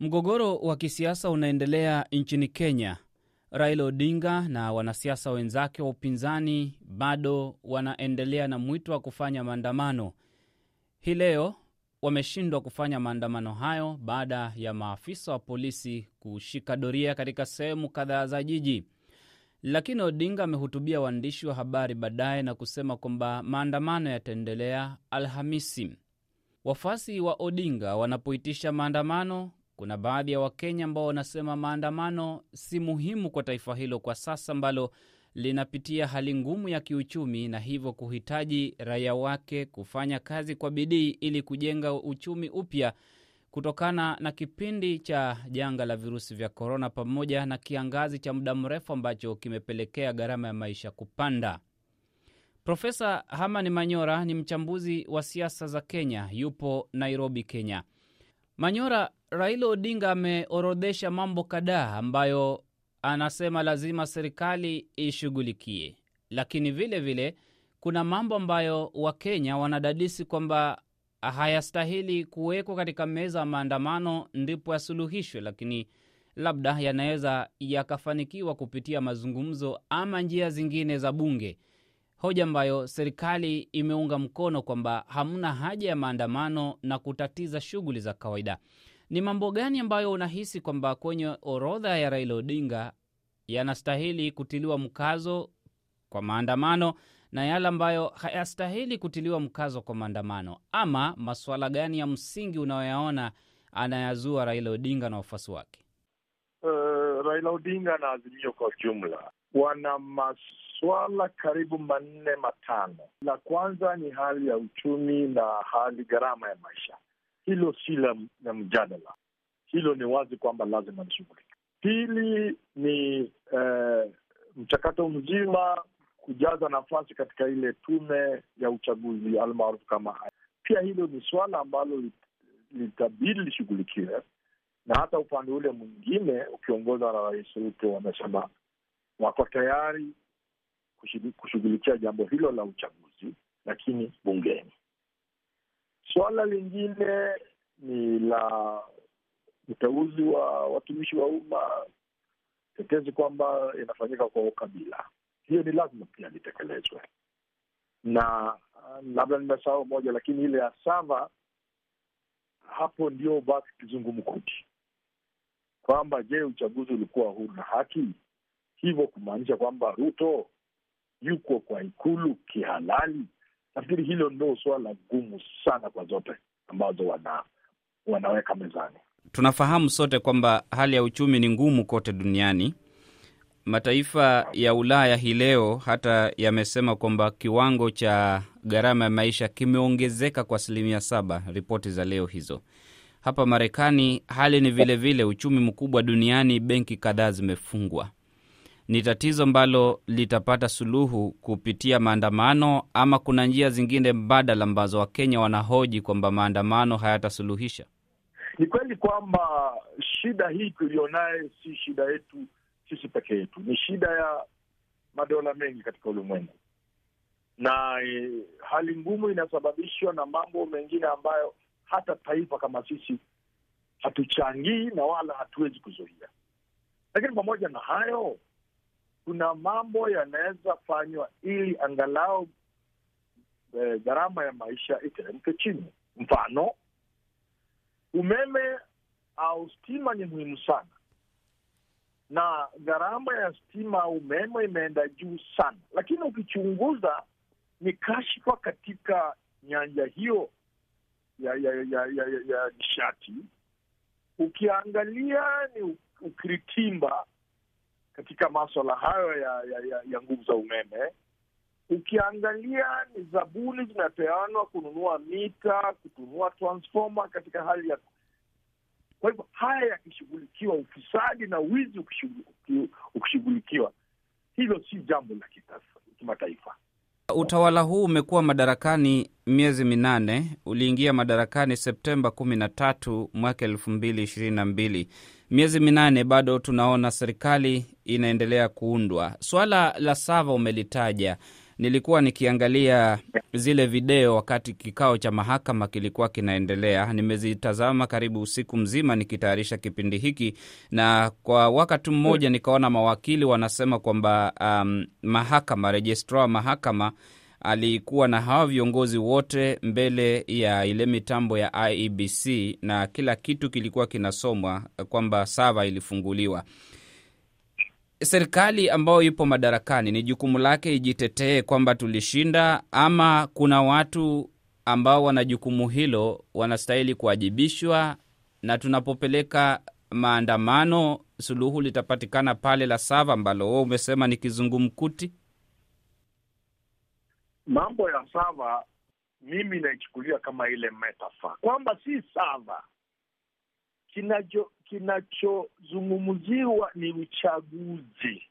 Mgogoro wa kisiasa unaendelea nchini Kenya. Raila Odinga na wanasiasa wenzake wa upinzani bado wanaendelea na mwito wa kufanya maandamano. Hii leo wameshindwa kufanya maandamano hayo baada ya maafisa wa polisi kushika doria katika sehemu kadhaa za jiji. Lakini Odinga amehutubia waandishi wa habari baadaye na kusema kwamba maandamano yataendelea Alhamisi. Wafuasi wa Odinga wanapoitisha maandamano, kuna baadhi ya Wakenya ambao wanasema maandamano si muhimu kwa taifa hilo kwa sasa ambalo linapitia hali ngumu ya kiuchumi na hivyo kuhitaji raia wake kufanya kazi kwa bidii ili kujenga uchumi upya kutokana na kipindi cha janga la virusi vya korona pamoja na kiangazi cha muda mrefu ambacho kimepelekea gharama ya maisha kupanda. Profesa Hamani Manyora ni mchambuzi wa siasa za Kenya, yupo Nairobi, Kenya. Manyora, Raila Odinga ameorodhesha mambo kadhaa ambayo anasema lazima serikali ishughulikie, lakini vile vile kuna mambo ambayo Wakenya wanadadisi kwamba hayastahili kuwekwa katika meza ya maandamano ndipo yasuluhishwe, lakini labda yanaweza yakafanikiwa kupitia mazungumzo ama njia zingine za bunge, hoja ambayo serikali imeunga mkono kwamba hamna haja ya maandamano na kutatiza shughuli za kawaida. Ni mambo gani ambayo unahisi kwamba kwenye orodha ya Raila Odinga yanastahili kutiliwa mkazo kwa maandamano na yale ambayo hayastahili kutiliwa mkazo kwa maandamano, ama masuala gani ya msingi unayoyaona anayazua Raila Odinga na wafuasi wake? Uh, Raila Odinga na Azimio kwa jumla wana maswala karibu manne matano. La kwanza ni hali ya uchumi na hali gharama ya maisha, hilo si la mjadala, hilo ni wazi kwamba lazima lishughulika. Pili ni eh, mchakato mzima kujaza nafasi katika ile tume ya uchaguzi almaarufu kama haya. Pia hilo ni suala ambalo litabidi lishughulikiwe, na hata upande ule mwingine ukiongozwa na Rais Ruto wamesema wako tayari kushughulikia jambo hilo la uchaguzi, lakini bungeni. Suala lingine ni la uteuzi wa watumishi wa umma, tetezi kwamba inafanyika kwa ukabila hiyo ni lazima pia litekelezwe, na labda nimesahau moja, lakini ile ya Sava, hapo ndio basi kizungumkuti kwamba je, uchaguzi ulikuwa huru na haki? Hivyo kumaanisha kwamba Ruto yuko kwa ikulu kihalali? Nafikiri hilo ndo suala gumu sana kwa zote ambazo wana, wanaweka mezani. Tunafahamu sote kwamba hali ya uchumi ni ngumu kote duniani. Mataifa ya Ulaya hii leo hata yamesema kwamba kiwango cha gharama ya maisha kimeongezeka kwa asilimia saba, ripoti za leo hizo. Hapa Marekani hali ni vilevile vile, uchumi mkubwa duniani, benki kadhaa zimefungwa. Ni tatizo ambalo litapata suluhu kupitia maandamano ama kuna njia zingine mbadala ambazo Wakenya wanahoji kwamba maandamano hayatasuluhisha? Ni kweli kwamba shida hii tulionaye si shida yetu sisi peke yetu, ni shida ya madola mengi katika ulimwengu, na e, hali ngumu inasababishwa na mambo mengine ambayo hata taifa kama sisi hatuchangii na wala hatuwezi kuzuia. Lakini pamoja na hayo, kuna mambo yanaweza fanywa ili angalau e, gharama ya maisha iteremke chini. Mfano, umeme au stima ni muhimu sana na gharama ya stima au umeme imeenda juu sana, lakini ukichunguza ni kashfa katika nyanja hiyo ya ya ya ya, ya, nishati. Ukiangalia ni ukiritimba katika maswala hayo ya ya, ya, ya nguvu za umeme. Ukiangalia ni zabuni zinapeanwa kununua mita, kununua transformer katika hali ya kwa hivyo haya yakishughulikiwa, ufisadi na wizi ukishughulikiwa, hilo si jambo la kimataifa. Utawala huu umekuwa madarakani miezi minane, uliingia madarakani Septemba kumi na tatu mwaka elfu mbili ishirini na mbili. Miezi minane bado tunaona serikali inaendelea kuundwa. Swala la Sava umelitaja nilikuwa nikiangalia zile video wakati kikao cha mahakama kilikuwa kinaendelea. Nimezitazama karibu usiku mzima nikitayarisha kipindi hiki, na kwa wakati mmoja nikaona mawakili wanasema kwamba um, mahakama rejistra mahakama alikuwa na hawa viongozi wote mbele ya ile mitambo ya IEBC na kila kitu kilikuwa kinasomwa kwamba sava ilifunguliwa. Serikali ambayo ipo madarakani ni jukumu lake ijitetee kwamba tulishinda, ama kuna watu ambao wana jukumu hilo wanastahili kuwajibishwa, na tunapopeleka maandamano suluhu litapatikana pale la sava ambalo wewe umesema ni kizungumkuti? Mambo ya sava mimi naichukulia kama ile metafa kwamba si sava. Kinacho kinachozungumziwa ni uchaguzi.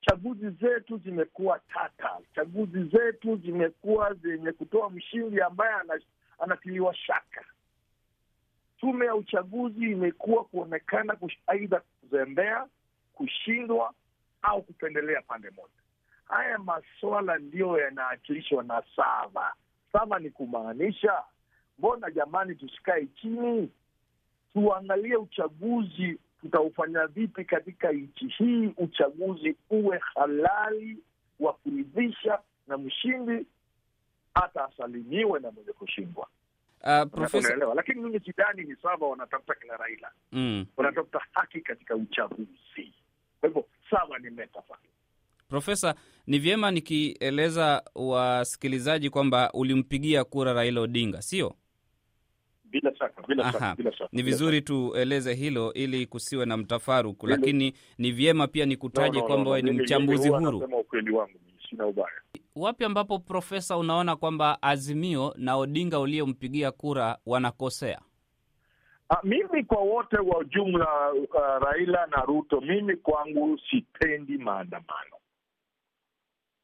Chaguzi zetu zimekuwa tata, chaguzi zetu zimekuwa zenye kutoa mshindi ambaye anatiliwa shaka. Tume ya uchaguzi imekuwa kuonekana aidha kuzembea, kushindwa au kupendelea pande moja. Haya maswala ndiyo yanaakilishwa na sava. Sava ni kumaanisha, mbona jamani, tusikae chini tuangalie uchaguzi tutaufanya vipi katika nchi hii, uchaguzi uwe halali wa kuridhisha, na mshindi hata asalimiwe na mwenye kushindwa. Uh, profesa... Lakini mimi sidhani ni sawa, wanatafuta kila Raila mm. wanatafuta haki katika uchaguzi. Kwa hivyo sawa ni metafa. Profesa, ni vyema nikieleza wasikilizaji kwamba ulimpigia kura Raila Odinga, sio? Bila shaka, bila shaka, bila shaka. Ni vizuri tueleze hilo ili kusiwe na mtafaruku, lakini ni vyema pia nikutaje No, no, kwamba no, no, ni mchambuzi huru. nasema ukweli wangu, sina ubaya. Wapi ambapo profesa, unaona kwamba Azimio na Odinga uliompigia kura wanakosea? A, mimi kwa wote wa jumla uh, Raila na Ruto, mimi kwangu sipendi maandamano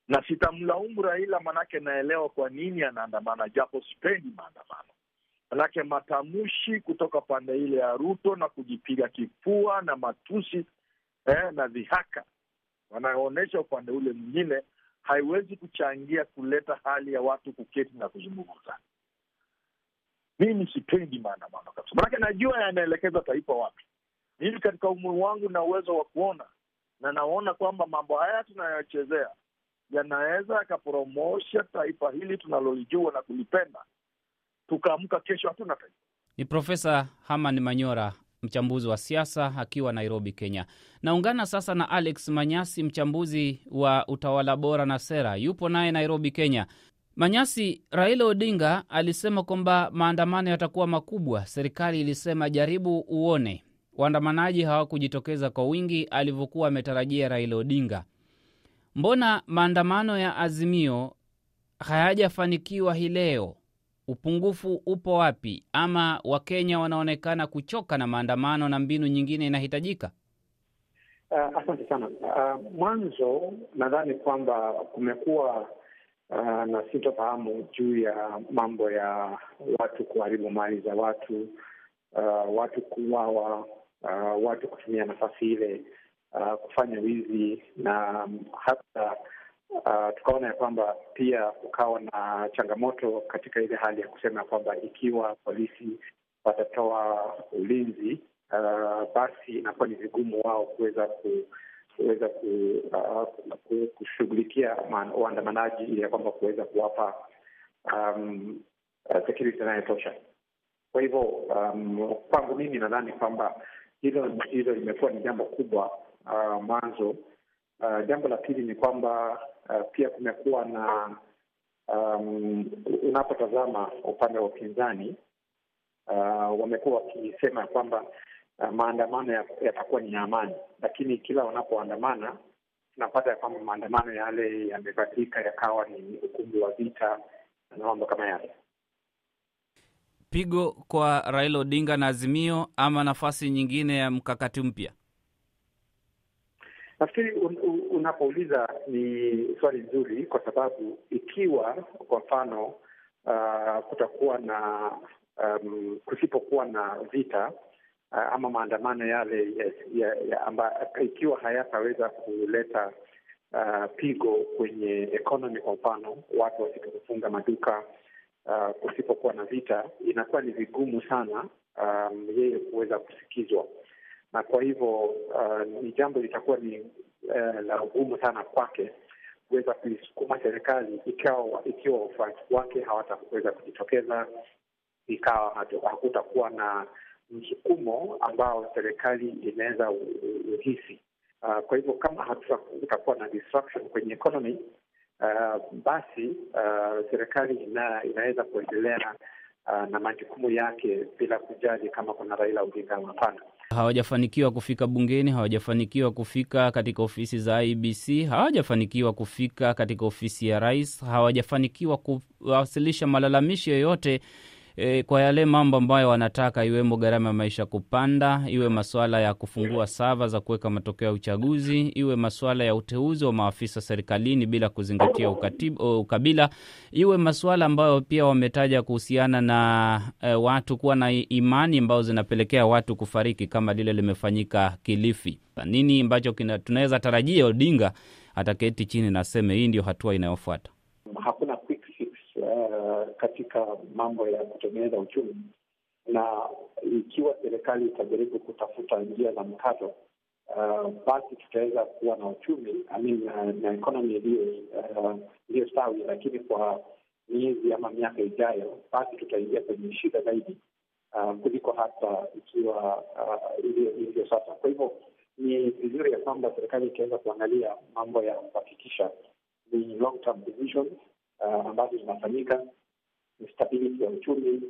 na sitamlaumu Raila, manake naelewa kwa nini anaandamana, japo sipendi maandamano. Manake matamshi kutoka pande ile ya Ruto na kujipiga kifua na matusi eh, na dhihaka wanaonyesha upande ule mwingine haiwezi kuchangia kuleta hali ya watu kuketi na kuzungumza. Mimi sipendi maandamano kabisa, manake najua yanaelekeza taifa wapi. Mimi katika umri wangu na uwezo wa kuona na naona kwamba mambo haya tunayochezea yanaweza yakapromosha taifa hili tunalolijua na kulipenda, tukaamka kesho hatuna taifa. Ni Profesa Haman Manyora, mchambuzi wa siasa akiwa Nairobi, Kenya. Naungana sasa na Alex Manyasi, mchambuzi wa utawala bora na sera, yupo naye Nairobi, Kenya. Manyasi, Raila Odinga alisema kwamba maandamano yatakuwa makubwa. Serikali ilisema jaribu uone. Waandamanaji hawakujitokeza kwa wingi alivyokuwa ametarajia Raila Odinga. Mbona maandamano ya Azimio hayajafanikiwa hii leo? Upungufu upo wapi? Ama Wakenya wanaonekana kuchoka na maandamano na mbinu nyingine inahitajika? Uh, asante sana. Uh, mwanzo nadhani kwamba kumekuwa uh, na sintofahamu juu ya mambo ya watu kuharibu mali za watu, uh, watu kuuawa, uh, watu kutumia nafasi ile uh, kufanya wizi na hata uh, tukaona ya kwamba pia kukawa na changamoto katika ile hali ya kusema ya kwamba ikiwa polisi watatoa ulinzi uh, basi inakuwa ni vigumu wao kuweza ku kuweza ku, uh, kushughulikia ma- waandamanaji ili ya kwamba kuweza kuwapa um, security inayotosha. Kwa hivyo um, kwangu mimi nadhani kwamba hilo hilo limekuwa ni jambo kubwa uh, mwanzo. Uh, jambo la pili ni kwamba uh, pia kumekuwa na um, unapotazama upande wa upinzani uh, wamekuwa wakisema ya kwamba uh, maandamano ya- yatakuwa ni ya amani, lakini kila wanapoandamana tunapata ya kwamba maandamano yale yamebadilika yakawa ni ukumbi wa vita na mambo kama yale. Pigo kwa Raila Odinga na Azimio, ama nafasi nyingine ya mkakati mpya? Nafikiri unapouliza ni swali nzuri, kwa sababu ikiwa kwa mfano uh, kutakuwa na um, kusipokuwa na vita uh, ama maandamano yale yes, ya, ya amba, ikiwa hayataweza kuleta uh, pigo kwenye economy. Kwa mfano, watu wasipofunga maduka uh, kusipokuwa na vita, inakuwa ni vigumu sana um, yeye kuweza kusikizwa, na kwa hivyo uh, ni jambo litakuwa ni uh, la ugumu sana kwake kuweza kuisukuma serikali ikiwa wafuasi wake hawataweza kujitokeza, ikawa hakutakuwa na msukumo ambao serikali inaweza uhisi. Uh, kwa hivyo kama hatutakuwa na disruption kwenye economy uh, basi uh, serikali ina, inaweza kuendelea uh, na majukumu yake bila kujali kama kuna Raila Odinga hapana. Hawajafanikiwa kufika bungeni, hawajafanikiwa kufika katika ofisi za IBC, hawajafanikiwa kufika katika ofisi ya rais, hawajafanikiwa kuwasilisha malalamishi yoyote E, kwa yale mambo ambayo wanataka iwemo gharama ya maisha kupanda, iwe masuala ya kufungua sava za kuweka matokeo ya uchaguzi, iwe masuala ya uteuzi wa maafisa serikalini bila kuzingatia ukatibu, ukabila, iwe masuala ambayo pia wametaja kuhusiana na e, watu kuwa na imani ambazo zinapelekea watu kufariki kama lile limefanyika Kilifi. Nini ambacho tunaweza tarajia Odinga ataketi chini na aseme hii ndio hatua inayofuata? Katika mambo ya kutengeneza uchumi, na ikiwa serikali itajaribu kutafuta njia za mkato uh, basi tutaweza kuwa na uchumi I mean, na, na ekonomi iliyo uh, stawi, lakini kwa miezi ama miaka ijayo, basi tutaingia kwenye shida zaidi uh, kuliko hata ikiwa ilivyo uh, sasa. Kwa hivyo ni vizuri ya kwamba serikali ikiweza kuangalia mambo ya kuhakikisha ni long term decisions uh, ambazo zinafanyika, ni stability ya uchumi.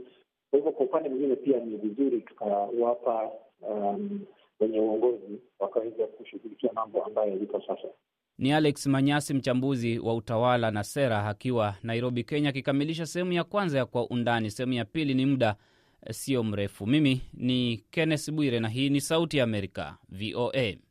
Kwa hivyo kwa upande mwingine pia ni vizuri tukawapa um, wenye uongozi wakaweza kushughulikia mambo ambayo yaliko sasa. Ni Alex Manyasi, mchambuzi wa utawala na sera, akiwa Nairobi, Kenya, akikamilisha sehemu ya kwanza ya Kwa Undani. Sehemu ya pili ni muda sio mrefu. Mimi ni Kenneth Bwire na hii ni Sauti ya Amerika, VOA.